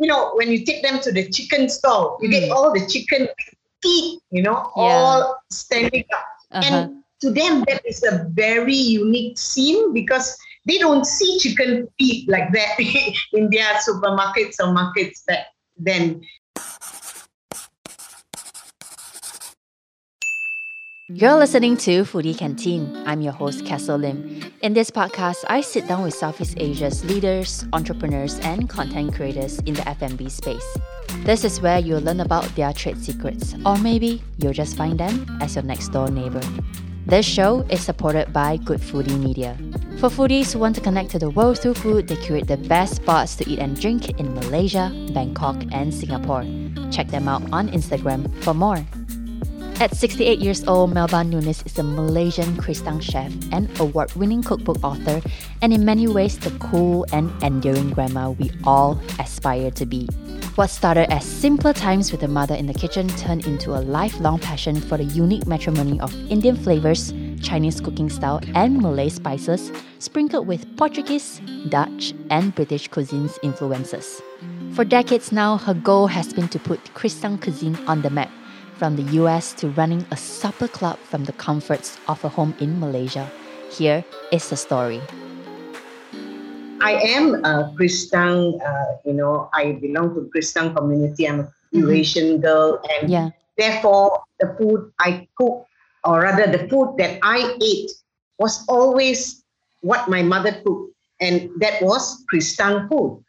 you know, when you take them to the chicken stall, you get Mm. all the chicken teeth, you know, Yeah. all standing up. Uh-huh. And to them, that is a very unique scene because they don't see chicken feet like that in their supermarkets or markets back then. You're listening to Foodie Canteen. I'm your host, Castle Lim. In this podcast, I sit down with Southeast Asia's leaders, entrepreneurs, and content creators in the F&B space. This is where you'll learn about their trade secrets, or maybe you'll just find them as your next door neighbor. This show is supported by Good Foodie Media. For foodies who want to connect to the world through food, they curate the best spots to eat and drink in Malaysia, Bangkok, and Singapore. Check them out on Instagram for more. At 68 years old, Melba Nunis is a Malaysian Kristang chef and award winning cookbook author, and in many ways, the cool and enduring grandma we all aspire to be. What started as simpler times with her mother in the kitchen turned into a lifelong passion for the unique matrimony of Indian flavors, Chinese cooking style, and Malay spices, sprinkled with Portuguese, Dutch, and British cuisines influences. For decades now, her goal has been to put Kristang cuisine on the map from the US to running a supper club from the comforts of a home in Malaysia. Here is the story. I am a Kristang, uh, you know, I belong to Kristang community. I'm a Mhm. Girl, and Yeah. therefore the food I cook, or rather the food that I ate, was always what my mother cooked, and that was Kristang food.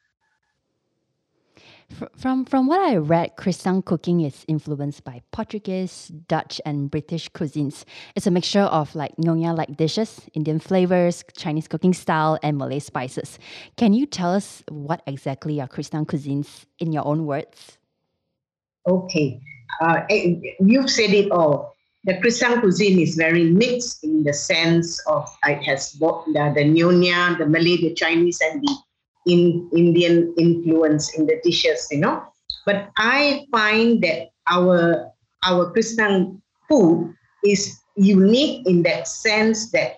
Fr- From from what I read, Kristang cooking is influenced by Portuguese, Dutch, and British cuisines. It's a mixture of like nyonya-like dishes, Indian flavors, Chinese cooking style, and Malay spices. Can you tell us what exactly are Kristang cuisines in your own words? Okay, uh, eh, you've said it all. The Kristang cuisine is very mixed in the sense of it has both the, the Nyonya, the Malay, the Chinese, and the in Indian influence in the dishes, you know. But I find that our our Kristang food is unique in that sense that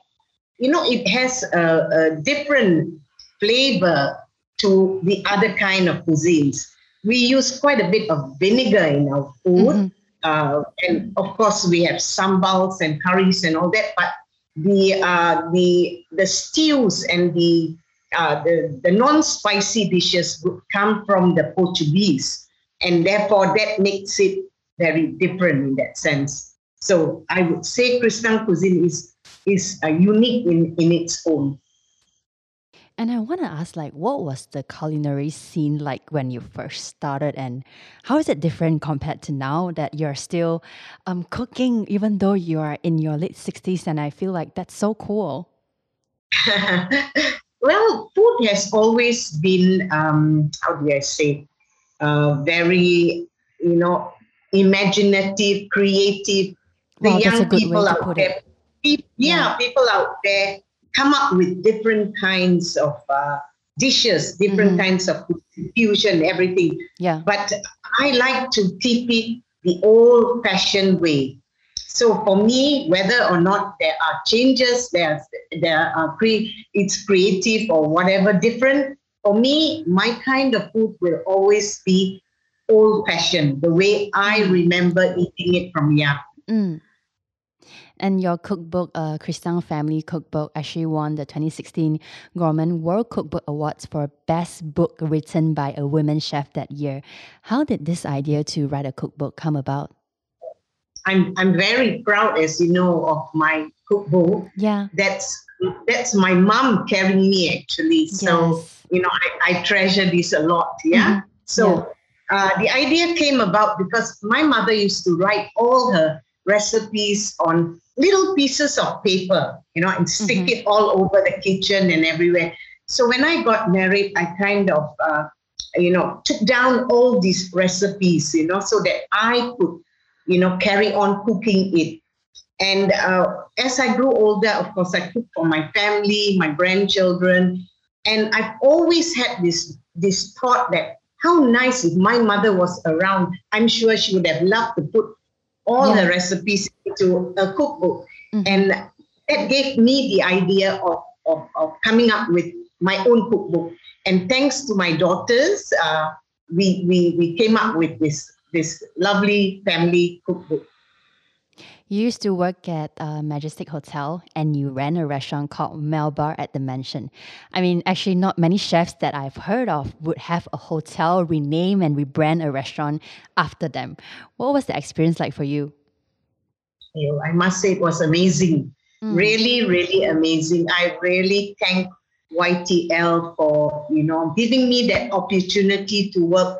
you know it has a, a different flavor to the other kind of cuisines. We use quite a bit of vinegar in our food. Mhm. Uh, and of course, we have sambals and curries and all that. But the uh, the the stews and the uh, the, the non-spicy dishes would come from the Portuguese, and therefore that makes it very different in that sense. So I would say Kristang cuisine is is uh, unique in, in its own. And I want to ask, like, what was the culinary scene like when you first started, and how is it different compared to now that you're still um, cooking, even though you are in your late sixties? And I feel like that's so cool. well, food has always been, um, how do I say, uh, very, you know, imaginative, creative. The Wow, young people out there, pe- yeah, people out there come up with different kinds of uh, dishes, different Mhm. kinds of fusion, everything. Yeah. But I like to keep it the old-fashioned way. So for me, whether or not there are changes, there there are cre- it's creative or whatever different. For me, my kind of food will always be old-fashioned, the way I remember eating it from young. Mm. And your cookbook, uh, Kristang Family Cookbook, actually won the 2016 Gourmand World Cookbook Awards for Best Book Written by a Women Chef that year. How did this idea to write a cookbook come about? I'm I'm very proud, as you know, of my cookbook. Yeah. That's that's my mom carrying me actually. So Yes. you know, I, I treasure this a lot. Yeah. Mhm. So uh, the idea came about because my mother used to write all her recipes on little pieces of paper, you know, and stick Mhm. it all over the kitchen and everywhere. So when I got married, I kind of, uh, you know, took down all these recipes, you know, so that I could, you know, carry on cooking it. And uh, as I grew older, of course, I cooked for my family, my grandchildren, and I've always had this this thought that how nice if my mother was around. I'm sure she would have loved to put all Yeah. the recipes into a cookbook, Mhm. and that gave me the idea of, of, of coming up with my own cookbook. And thanks to my daughters, uh, we, we, we came up with this, this lovely family cookbook. You used to work at a Majestic Hotel and you ran a restaurant called Melba at the Mansion. I mean, actually, not many chefs that I've heard of would have a hotel rename and rebrand a restaurant after them. What was the experience like for you? You I must say it was amazing. Mm. Really, really amazing. I really thank YTL for you know giving me that opportunity to work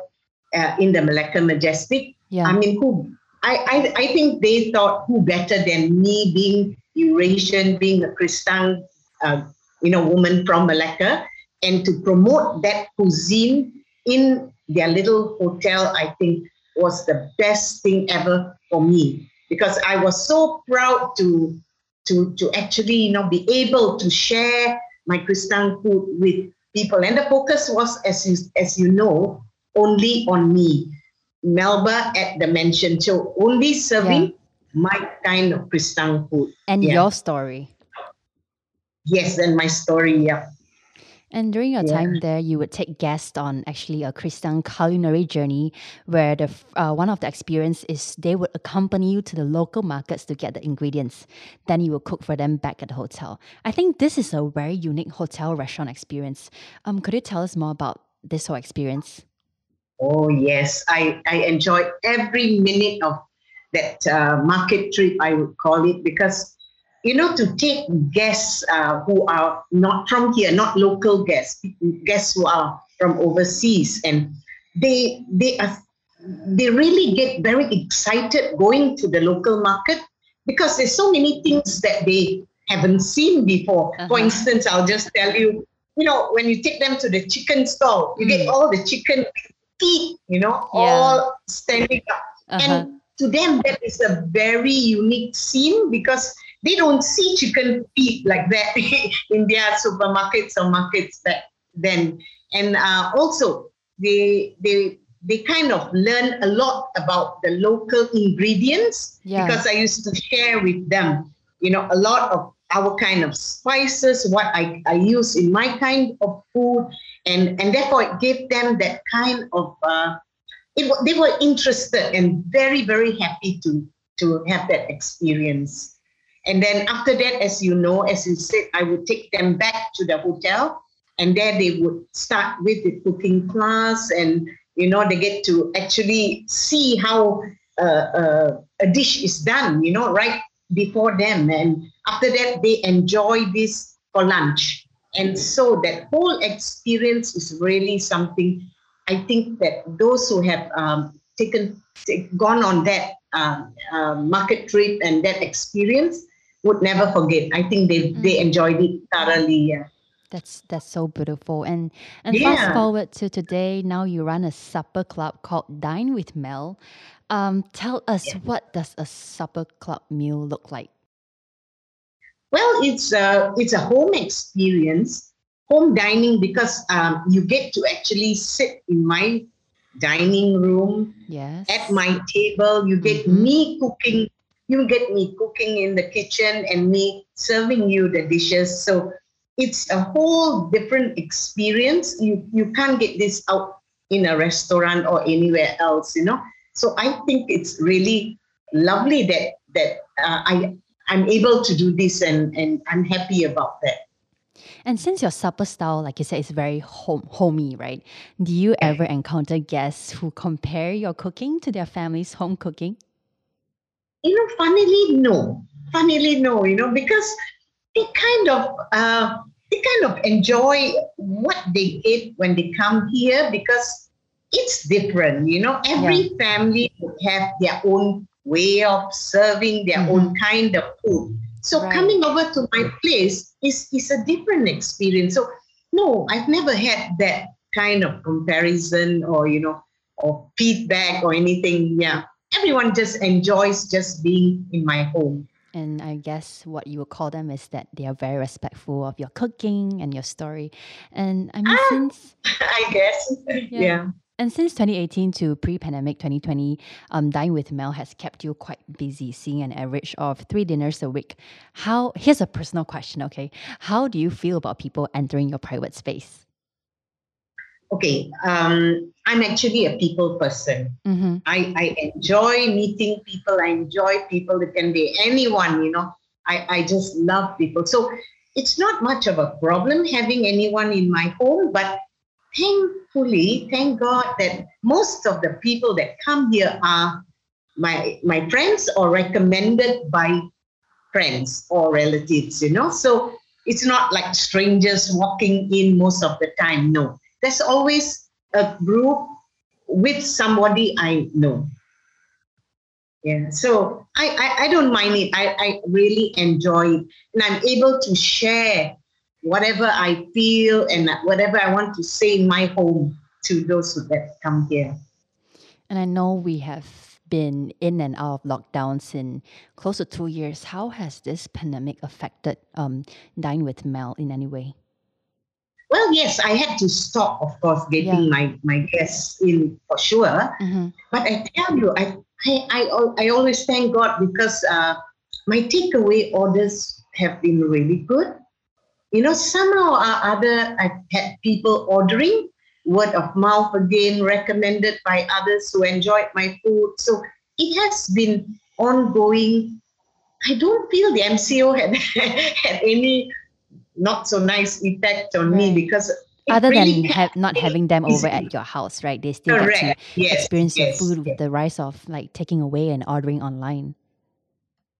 uh, in the Malacca Majestic. Yeah. I mean, who I, I I think they thought who better than me being Eurasian, being a Christian, uh, you know, woman from Malacca, and to promote that cuisine in their little hotel. I think was the best thing ever for me because I was so proud to to to actually you know be able to share my Kristang food with people. And the focus was, as you, as you know, only on me. Melba at the mansion. So only serving yeah. my kind of Kristang food. And yeah. your story. Yes, and my story, yeah. And during your yeah. time there, you would take guests on actually a Kristang culinary journey, where the uh, one of the experience is they would accompany you to the local markets to get the ingredients. Then you will cook for them back at the hotel. I think this is a very unique hotel restaurant experience. Um, could you tell us more about this whole experience? Oh yes, I I enjoyed every minute of that uh, market trip. I would call it because you know, to take guests uh, who are not from here, not local guests, guests who are from overseas, and they they are they really get very excited going to the local market because there's so many things that they haven't seen before. Uh-huh. For instance, I'll just tell you, you know, when you take them to the chicken stall, you mm. get all the chicken teeth, you know, yeah. all standing up. Uh-huh. And to them, that is a very unique scene because they don't see chicken feet like that in their supermarkets or markets back then. And uh, also, they they they kind of learn a lot about the local ingredients yeah. because I used to share with them, you know, a lot of our kind of spices, what I, I use in my kind of food, and and therefore it gave them that kind of. Uh, it, they were interested and very very happy to to have that experience. And then after that, as you know, as you said, I would take them back to the hotel, and there they would start with the cooking class, and you know they get to actually see how uh, uh, a dish is done, you know, right before them, and after that they enjoy this for lunch, and so that whole experience is really something. I think that those who have um, taken gone on that uh, uh, market trip and that experience would never forget. I think they mm. they enjoyed it thoroughly. Yeah. That's that's so beautiful. And and yeah. fast forward to today, now you run a supper club called Dine with Mel. Um, tell us yeah. what does a supper club meal look like? Well, it's a it's a home experience, home dining because um, you get to actually sit in my dining room. Yes. At my table, you get mm-hmm. me cooking you get me cooking in the kitchen and me serving you the dishes. So it's a whole different experience. You you can't get this out in a restaurant or anywhere else, you know. So I think it's really lovely that that uh, I I'm able to do this and and I'm happy about that. And since your supper style, like you said, is very home homey, right? Do you ever encounter guests who compare your cooking to their family's home cooking? you know, funnily, no. Funnily, no, you know, because they kind of uh, they kind of enjoy what they eat when they come here because it's different, you know. Every yeah. family would have their own way of serving their mm-hmm. own kind of food. So right. coming over to my place is is a different experience. So no, I've never had that kind of comparison or you know or feedback or anything. Yeah everyone just enjoys just being in my home. And I guess what you would call them is that they are very respectful of your cooking and your story. And I mean, ah, since I guess, yeah. yeah. And since 2018 to pre-pandemic 2020, um, Dine with Mel has kept you quite busy, seeing an average of three dinners a week. How? Here's a personal question, okay? How do you feel about people entering your private space? okay, um, I'm actually a people person. Mm-hmm. I, I enjoy meeting people. I enjoy people. It can be anyone, you know. I, I just love people. So it's not much of a problem having anyone in my home, but thankfully, thank God that most of the people that come here are my my friends or recommended by friends or relatives, you know. So it's not like strangers walking in most of the time. No, there's always a group with somebody I know. Yeah, so I, I, I don't mind it. I, I really enjoy it. And I'm able to share whatever I feel and whatever I want to say in my home to those who that come here. And I know we have been in and out of lockdowns in close to two years. How has this pandemic affected um, Dine with Mel in any way? Well, yes, I had to stop, of course, getting Yeah. my, my guests in for sure. Mm-hmm. But I tell you, I, I, I, I always thank God because uh, my takeaway orders have been really good. You know, somehow or other, I've had people ordering, word of mouth again, recommended by others who enjoyed my food. So it has been ongoing. I don't feel the MCO had, had any not so nice effect on me because Other really than ha- not having them over at your house, right? They still get to. Yes, experience yes, your food with yes. the rise of like taking away and ordering online.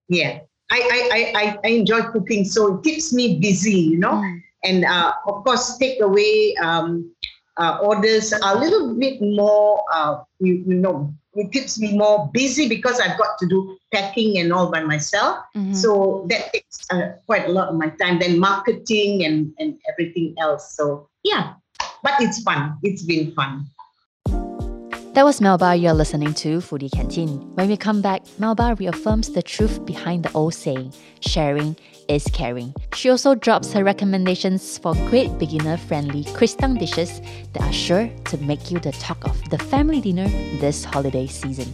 Yeah, I, I, I, I- enjoy cooking, so it keeps me busy, you know. Mm. And uh, of course, takeaway um, uh, orders are a little bit more, uh, you, you know, it keeps me more busy because I've got to do packing and all by myself. Mhm. So that takes uh, quite a lot of my time. Then marketing and, and everything else. So yeah, but it's fun. It's been fun. That was Melba. You're listening to Foodie Canteen. When we come back, Melba reaffirms the truth behind the old saying sharing is caring. She also drops her recommendations for great beginner friendly Kristang dishes that are sure to make you the talk of the family dinner this holiday season.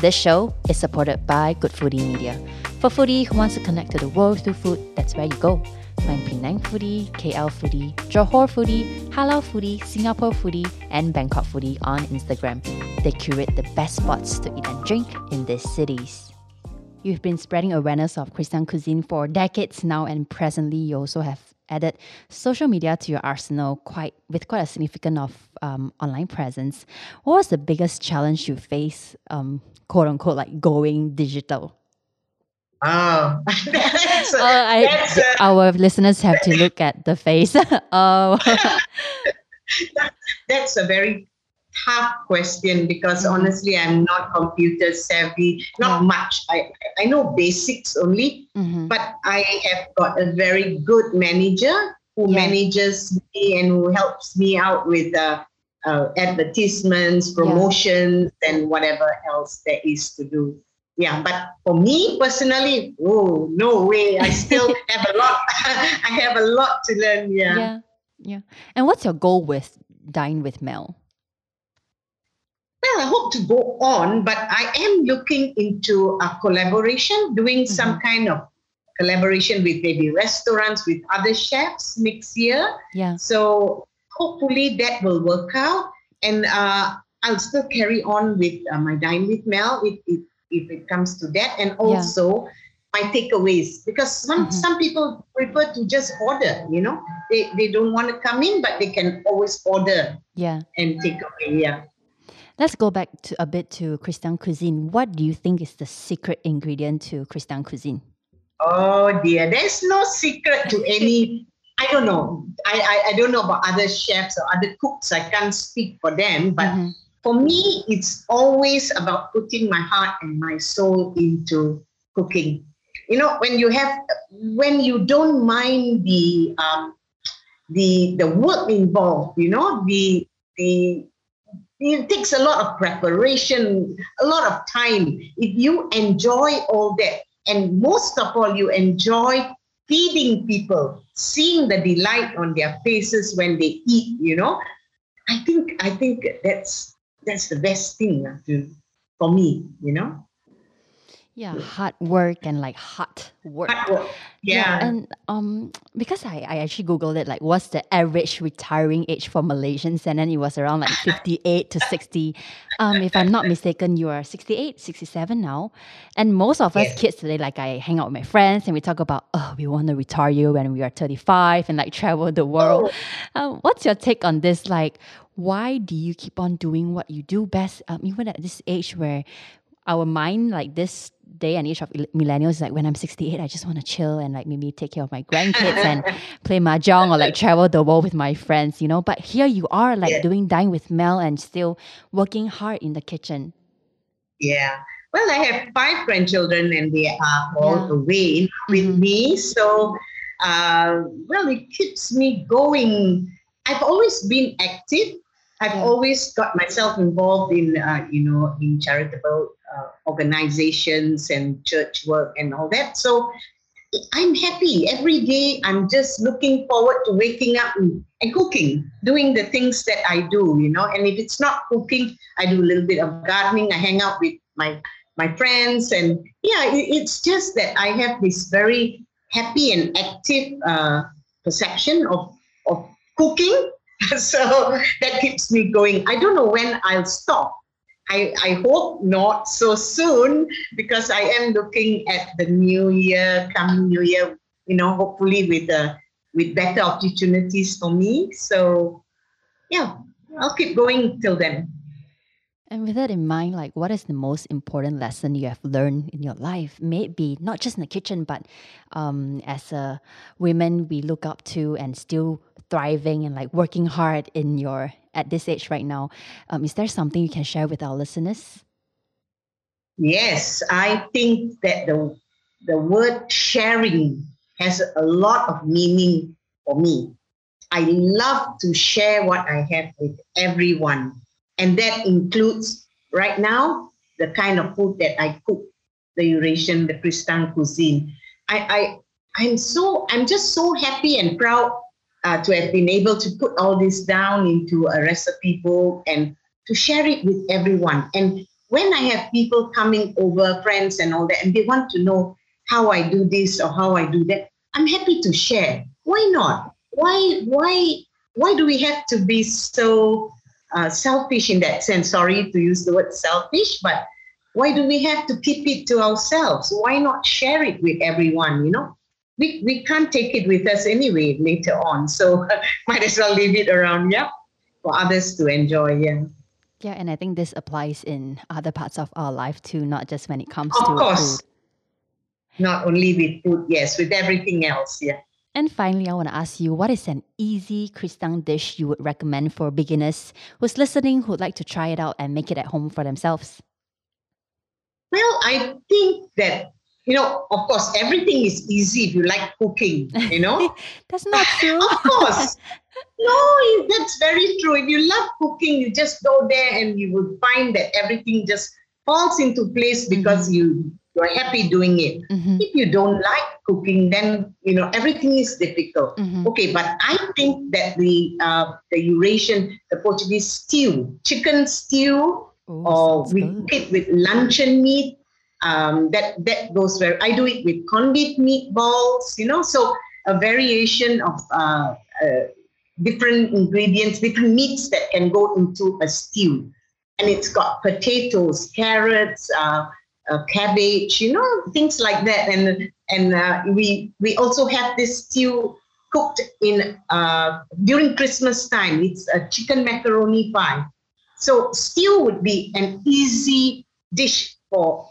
This show is supported by Good Foodie Media. For foodie who wants to connect to the world through food, that's where you go. Find Penang Foodie, KL Foodie, Johor Foodie, Halal Foodie, Singapore Foodie, and Bangkok Foodie on Instagram. They curate the best spots to eat and drink in these cities. You've been spreading awareness of Kristang cuisine for decades now, and presently you also have added social media to your arsenal quite with quite a significant of um, online presence. What was the biggest challenge you face, um, quote unquote, like going digital? Oh, that's a- Oh, I, that's a- our listeners have to look at the face. oh, that's a very tough question because Mhm. honestly i'm not computer savvy not Yeah. much i i know basics only Mhm. but i have got a very good manager who Yeah. manages me and who helps me out with uh, uh, advertisements promotions and whatever else there is to do yeah but for me personally oh no way i still have a lot i have a lot to learn yeah. yeah, yeah. And what's your goal with Dine with Mel? Well, I hope to go on, but I am looking into a collaboration, doing some kind of collaboration with maybe restaurants, with other chefs next year. Yeah, So hopefully that will work out. And uh, I'll still carry on with uh, my Dine with Mel if, if, if it comes to that. And also my takeaways, because some, Mhm. some people prefer to just order, you know, they, they don't want to come in, but they can always order yeah. and take away. Yeah. Let's go back to a bit to Kristang cuisine. What do you think is the secret ingredient to Kristang cuisine? Oh dear, there's no secret to any. I don't know. I, I, I don't know about other chefs or other cooks. I can't speak for them. But Mhm. For me, it's always about putting my heart and my soul into cooking. You know, when you have, when you don't mind the um, the the work involved. You know, the the it takes a lot of preparation, a lot of time. If you enjoy all that, and most of all, you enjoy feeding people, seeing the delight on their faces when they eat, you know, I think I think that's that's the best thing to, for me, you know. Yeah, hard work and like hot work. Hard work. Yeah. and um, because I, I actually googled it, like what's the average retiring age for Malaysians, and then it was around like fifty eight to sixty. Um, if I'm not mistaken, you are 68, 67 now, and most of us Yes. kids today, like I hang out with my friends and we talk about, oh, we want to retire you when we are thirty five and like travel the world. Um, what's your take on this? Like, why do you keep on doing what you do best, um, even at this age where our mind, like this day and age of millennials, is like when I'm 68, I just want to chill and like maybe take care of my grandkids and play mahjong or like travel the world with my friends, you know. But here you are, like Yeah. doing Dine with Mel and still working hard in the kitchen. Yeah. Well, I have five grandchildren and they are all Yeah. away with Mhm. me. So, uh, well, it keeps me going. I've always been active. I've Yeah. always got myself involved in, uh, you know, in charitable uh, organizations and church work and all that. So, I'm happy every day. I'm just looking forward to waking up and, and cooking, doing the things that I do, you know. And if it's not cooking, I do a little bit of gardening. I hang out with my my friends, and yeah, it, it's just that I have this very happy and active uh, perception of of cooking. so that keeps me going. I don't know when I'll stop. I, I hope not so soon because I am looking at the new year, coming new year, you know, hopefully with uh, with better opportunities for me. So yeah, I'll keep going till then. And with that in mind, like what is the most important lesson you have learned in your life? Maybe not just in the kitchen, but um, as a women we look up to and still thriving and like working hard in your at this age right now. Um, is there something you can share with our listeners? Yes, I think that the the word sharing has a lot of meaning for me. I love to share what I have with everyone, and that includes right now the kind of food that I cook, the Eurasian, the Kristang cuisine. I, I I'm so I'm just so happy and proud uh, to have been able to put all this down into a recipe book and to share it with everyone. And when I have people coming over, friends and all that, and they want to know how I do this or how I do that, I'm happy to share. Why not? Why why why do we have to be so uh, selfish in that sense? Sorry to use the word selfish, but why do we have to keep it to ourselves? Why not share it with everyone? You know, we we can't take it with us anyway later on, so might as well leave it around, yeah, for others to enjoy. Yeah. Yeah, and I think this applies in other parts of our life too, not just when it comes Of to course. food. Not only with food, yes, with everything else, yeah. And finally, I want to ask you what is an easy Kristang dish you would recommend for beginners who's listening who'd like to try it out and make it at home for themselves? Well, I think that, you know, of course, everything is easy if you like cooking, you know? That's not true. of course. No, that's very true. If you love cooking, you just go there and you will find that everything just falls into place because you you're happy doing it. Mhm, If you don't like cooking, then you know everything is difficult. mhm. Okay, but I think that the uh, the Eurasian, the Portuguese stew, chicken stew, Ooh, or we good. cook it with luncheon meat. Um, that that goes very. I do it with corned meatballs. You know, so a variation of uh, uh, different ingredients, different meats that can go into a stew, and it's got potatoes, carrots, uh, uh, cabbage. You know, things like that, and and uh, we we also have this stew cooked in uh, during Christmas time. It's a chicken macaroni pie. So stew would be an easy dish for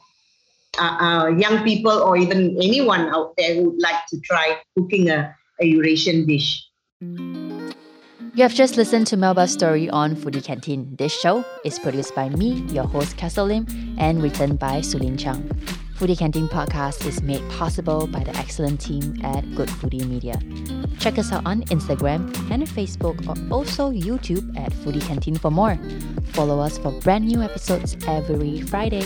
uh, young people or even anyone out there who would like to try cooking a, a Eurasian dish. You have just listened to Melba's story on Foodie Canteen. This show is produced by me, your host Castle Lim, and written by Sulin Chang. Foodie Canteen podcast is made possible by the excellent team at Good Foodie Media. Check us out on Instagram and Facebook or also YouTube at Foodie Canteen for more. Follow us for brand new episodes every Friday.